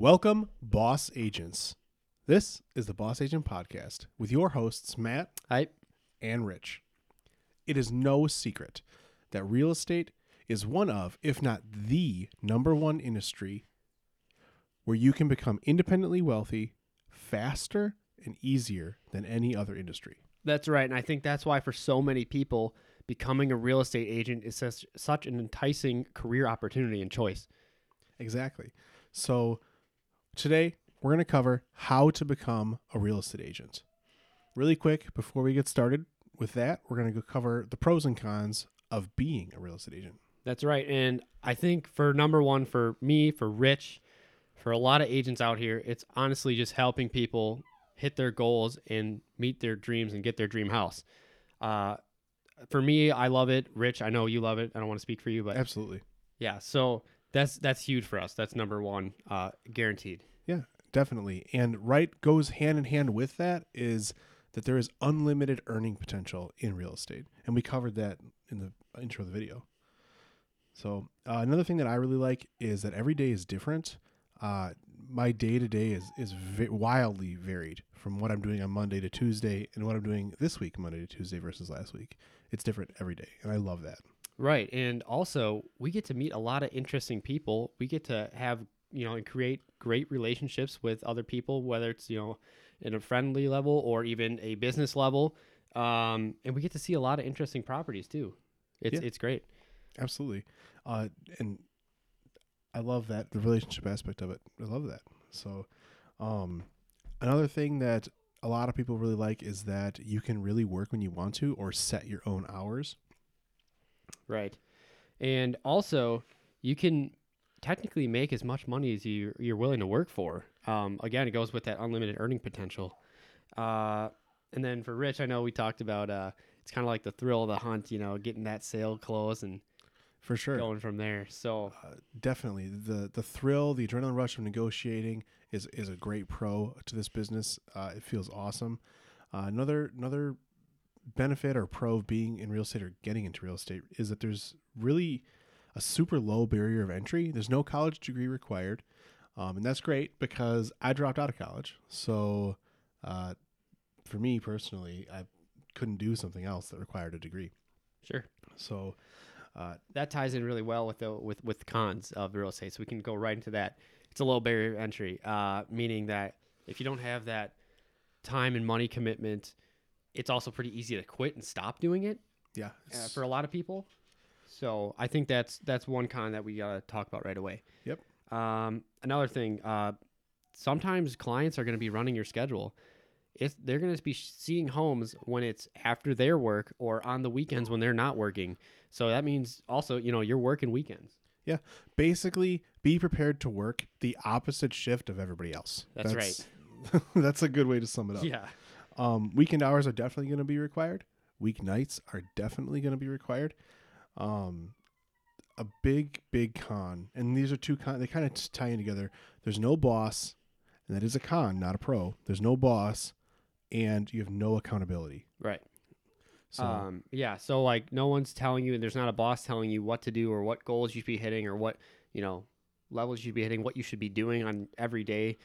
Welcome, Boss Agents. This is the Boss Agent Podcast with your hosts, Matt Hi. and Rich. It is no secret that real estate is one of, if not the number one industry where you can become independently wealthy faster and easier than any other industry. That's right. And I think that's why for so many people, becoming a real estate agent is such, such an enticing career opportunity and choice. Exactly. So today we're going to cover how to become a real estate agent. Really quick, before we get started with that, we're going to go cover the pros and cons of being a real estate agent. That's right. And I think for number one, for me, for Rich, for a lot of agents out here, it's honestly just helping people hit their goals and meet their dreams and get their dream house. Uh, for me, I love it. Rich, I know you love it. I don't want to speak for you, but Absolutely. yeah. So that's that's huge for us. That's number one, uh, guaranteed. Yeah, definitely. And right goes hand in hand with that is that there is unlimited earning potential in real estate. And we covered that in the intro of the video. So, uh, another thing that I really like is that every day is different. Uh, my day to day is is vi- wildly varied from what I'm doing on Monday to Tuesday and what I'm doing this week, Monday to Tuesday versus last week. It's different every day, and I love that. Right. And also, we get to meet a lot of interesting people. We get to have, you know, and create great relationships with other people, whether it's, you know, in a friendly level or even a business level. Um, and we get to see a lot of interesting properties too. It's, Yeah. it's great. Absolutely. Uh, and I love that the relationship aspect of it. I love that. So, um, another thing that a lot of people really like is that you can really work when you want to or set your own hours. Right. And also, you can technically make as much money as you, you're willing to work for. Um, again, it goes with that unlimited earning potential. Uh, and then for Rich, I know we talked about uh, it's kind of like the thrill of the hunt, you know, getting that sale closed and For sure. going from there. So, Uh, definitely. The the thrill, the adrenaline rush of negotiating is is a great pro to this business. Uh, it feels awesome. Uh, another another benefit or pro of being in real estate or getting into real estate is that there's really a super low barrier of entry. There's no college degree required, um, and that's great because I dropped out of college. So, uh, for me personally, I couldn't do something else that required a degree. sure. So, uh, That ties in really well with the with with cons of real estate. So we can go right into that. It's a low barrier of entry, uh, meaning that if you don't have that time and money commitment, it's also pretty easy to quit and stop doing it yeah, uh, for a lot of people. So I think that's that's one con that we gotta talk about right away. Yep. Um, another thing, uh, sometimes clients are going to be running your schedule. If they're going to be seeing homes when it's after their work or on the weekends when they're not working, so that means also you know you're working weekends. Yeah, basically be prepared to work the opposite shift of everybody else. That's right. that's a good way to sum it up. Yeah. Um, weekend hours are definitely going to be required. Weeknights are definitely going to be required. Um, a big, big con, and these are two con. They kind of tie in together. There's no boss, and that is a con, not a pro. There's no boss, and you have no accountability. Right. So um, yeah. So like no one's telling you, and there's not a boss telling you what to do or what goals you should be hitting or what you know levels you should be hitting, what you should be doing on every day.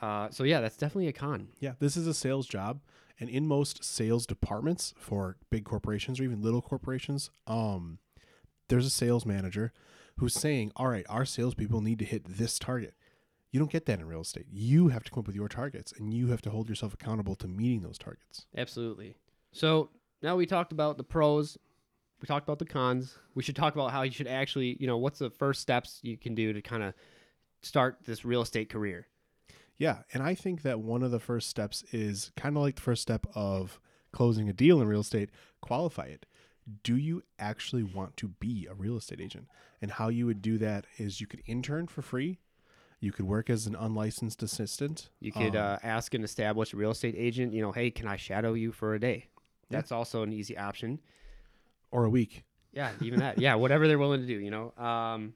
Uh, so yeah, that's definitely a con. Yeah, this is a sales job, and in most sales departments for big corporations or even little corporations, um, there's a sales manager who's saying, "All right, our salespeople need to hit this target." You don't get that in real estate. You have to come up with your targets, and you have to hold yourself accountable to meeting those targets. Absolutely. So now we talked about the pros. We talked about the cons. We should talk about how you should actually, you know, what's the first steps you can do to kind of start this real estate career. Yeah, and I think that one of the first steps is kind of like the first step of closing a deal in real estate. Qualify it. Do you actually want to be a real estate agent? And how you would do that is you could intern for free. You could work as an unlicensed assistant. You could Um, uh, ask an established real estate agent, you know, hey, can I shadow you for a day? Yeah. That's also an easy option. or a week. Yeah, even that. Yeah, whatever they're willing to do, you know. Um,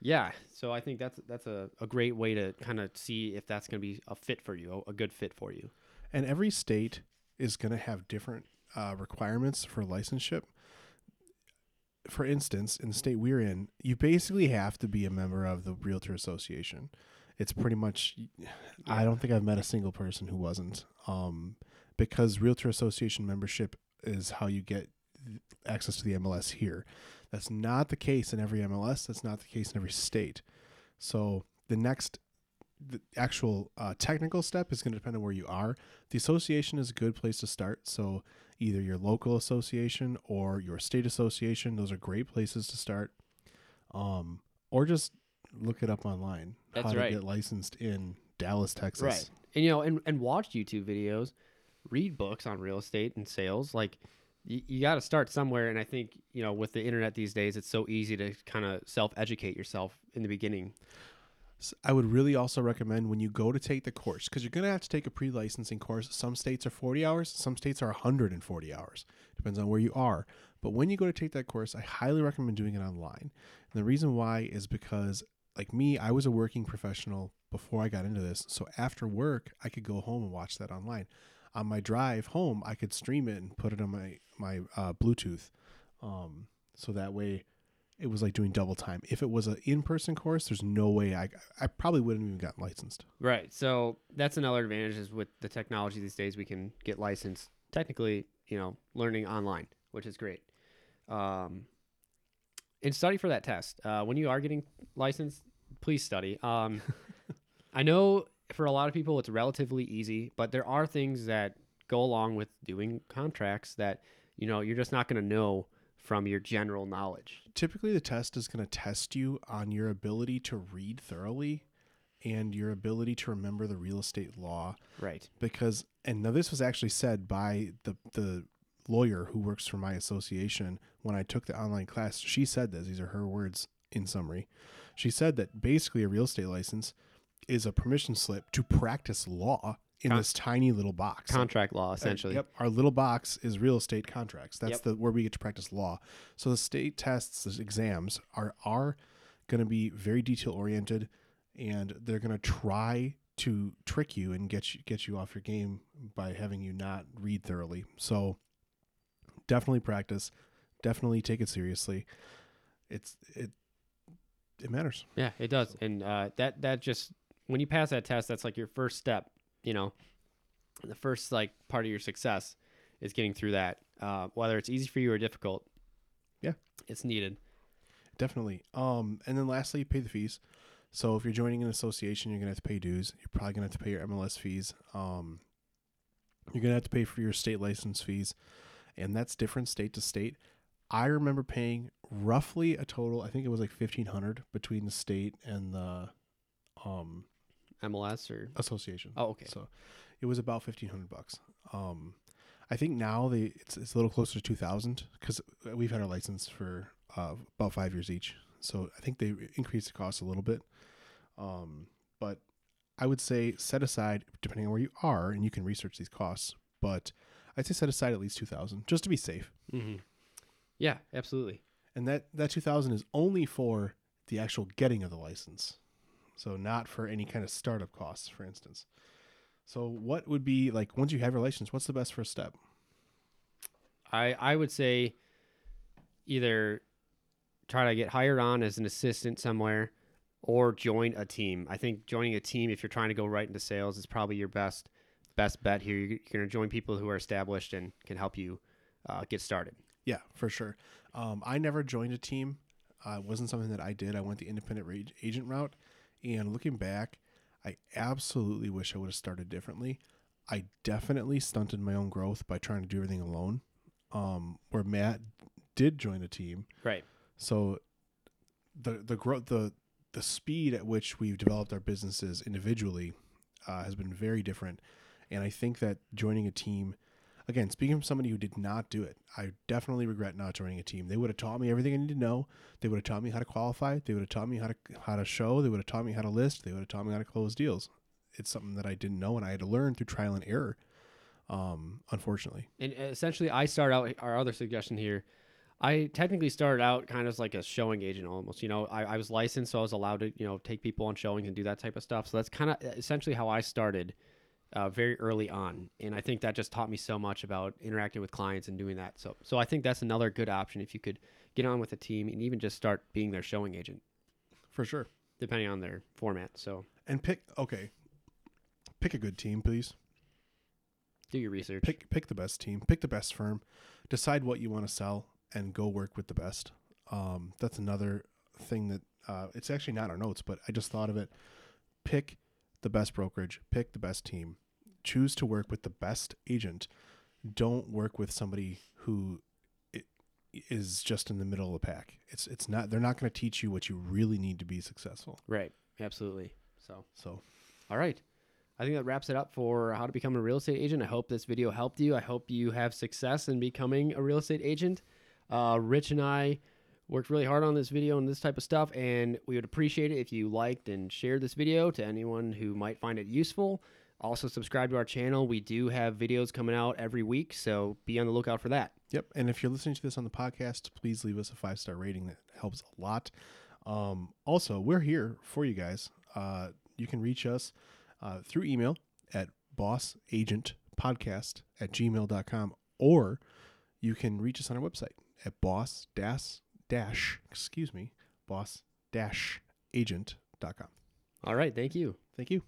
yeah, so I think that's that's a, a great way to kind of see if that's going to be a fit for you, a, a good fit for you. And every state is going to have different uh, requirements for licenseship. For instance, in the state we're in, you basically have to be a member of the Realtor Association. it's pretty much. I don't think I've met a single person who wasn't. Um, because Realtor Association membership is how you get access to the MLS here. That's not the case in every MLS. That's not the case in every state. So the next, the actual uh, technical step is going to depend on where you are. The association is a good place to start. So either your local association or your state association, those are great places to start. Um, or just look it up online. That's how to get licensed in Dallas, Texas. Right. And you know, and, and watch YouTube videos, read books on real estate and sales. Like you, you got to start somewhere. And I think, you know, with the internet these days, it's so easy to kind of self educate yourself in the beginning. I would really also recommend when you go to take the course because you're going to have to take a pre-licensing course. Some states are 40 hours, some states are 140 hours. Depends on where you are. But when you go to take that course, I highly recommend doing it online. And the reason why is because like me, I was a working professional before I got into this. So after work, I could go home and watch that online. On my drive home, I could stream it and put it on my my uh, Bluetooth. Um, so that way it was like doing double time. If it was an in-person course, there's no way I I probably wouldn't even gotten licensed. Right. So that's another advantage is with the technology these days, we can get licensed technically, you know, learning online, which is great. Um, and study for that test. Uh, when you are getting licensed, please study. Um, I know for a lot of people it's relatively easy, but there are things that go along with doing contracts that, you know, you're just not going to know from your general knowledge. Typically, the test is going to test you on your ability to read thoroughly and your ability to remember the real estate law. Right. Because, and now this was actually said by the the lawyer who works for my association when I took the online class. She said this. These are her words in summary. She said that basically a real estate license is a permission slip to practice law in Con- this tiny little box. Contract law, Uh, essentially. Yep. Our little box is real estate contracts. That's Yep. the where we get to practice law. So the state tests, the exams are are going to be very detail oriented, and they're going to try to trick you and get you get you off your game by having you not read thoroughly. So definitely practice. Definitely take it seriously. It's it it matters. Yeah, it does, and uh, that that just when you pass that test, that's like your first step. You know, the first like part of your success is getting through that. Uh, whether it's easy for you or difficult, Yeah. it's needed. Definitely. Um, and then lastly, pay the fees. So if you're joining an association, you're gonna have to pay dues. You're probably gonna have to pay your MLS fees. Um, you're gonna have to pay for your state license fees, and that's different state to state. I remember paying roughly a total. I think it was like fifteen hundred between the state and the um, MLS or association. oh, okay, So it was about fifteen hundred bucks. Um, I think now they it's it's a little closer to two thousand because we've had our license for uh, about five years each. So I think they increased the cost a little bit. Um, but I would say set aside depending on where you are, and you can research these costs. But I'd say set aside at least two thousand just to be safe. hmm yeah, absolutely. And that that two thousand is only for the actual getting of the license, so not for any kind of startup costs, for instance. So what would be like once you have license? What's the best first step? I I would say either try to get hired on as an assistant somewhere or join a team. I think joining a team if you're trying to go right into sales is probably your best best bet here. You're, you're going to join people who are established and can help you uh, get started. Yeah, for sure. Um, I never joined a team. Uh, it wasn't something that I did. I went the independent agent route. And looking back, I absolutely wish I would have started differently. I definitely stunted my own growth by trying to do everything alone. Um, where Matt did join a team, Right. so the the growth the the speed at which we've developed our businesses individually uh, has been very different and i think that joining a team again speaking from somebody who did not do it i definitely regret not joining a team. They would have taught me everything i need to know. They would have taught me how to qualify. They would have taught me how to how to show. They would have taught me how to list. They would have taught me how to close deals. It's something that i didn't know and i had to learn through trial and error um unfortunately. And essentially, I start out our other suggestion here. I technically started out kind of like a showing agent almost. You know, I, I was licensed, so I was allowed to, you know, take people on showings and do that type of stuff. So that's kind of essentially how I started uh, very early on. And I think that just taught me so much about interacting with clients and doing that. So, so I think that's another good option if you could get on with a team and even just start being their showing agent, for sure depending on their format. So, and pick okay. Pick a good team, please. Do your research. Pick pick the best team. Pick the best firm. Decide what you want to sell and go work with the best. Um, that's another thing that uh, it's actually not our notes, but I just thought of it. Pick the best brokerage. Pick the best team. Choose to work with the best agent. Don't work with somebody who is just in the middle of the pack. It's it's not. They're not going to teach you what you really need to be successful. right. Absolutely. So, So all right. I think that wraps it up for how to become a real estate agent. I hope this video helped you. I hope you have success in becoming a real estate agent. Uh, Rich and I worked really hard on this video and this type of stuff, and we would appreciate it if you liked and shared this video to anyone who might find it useful. Also, subscribe to our channel. We do have videos coming out every week, so be on the lookout for that. Yep. And if you're listening to this on the podcast, please leave us a five star rating. That helps a lot. Um, also, we're here for you guys. Uh, you can reach us uh, through email at bossagentpodcast at gmail.com or you can reach us on our website at boss dash dash excuse me boss dash agent.com. All right. Thank you. Thank you.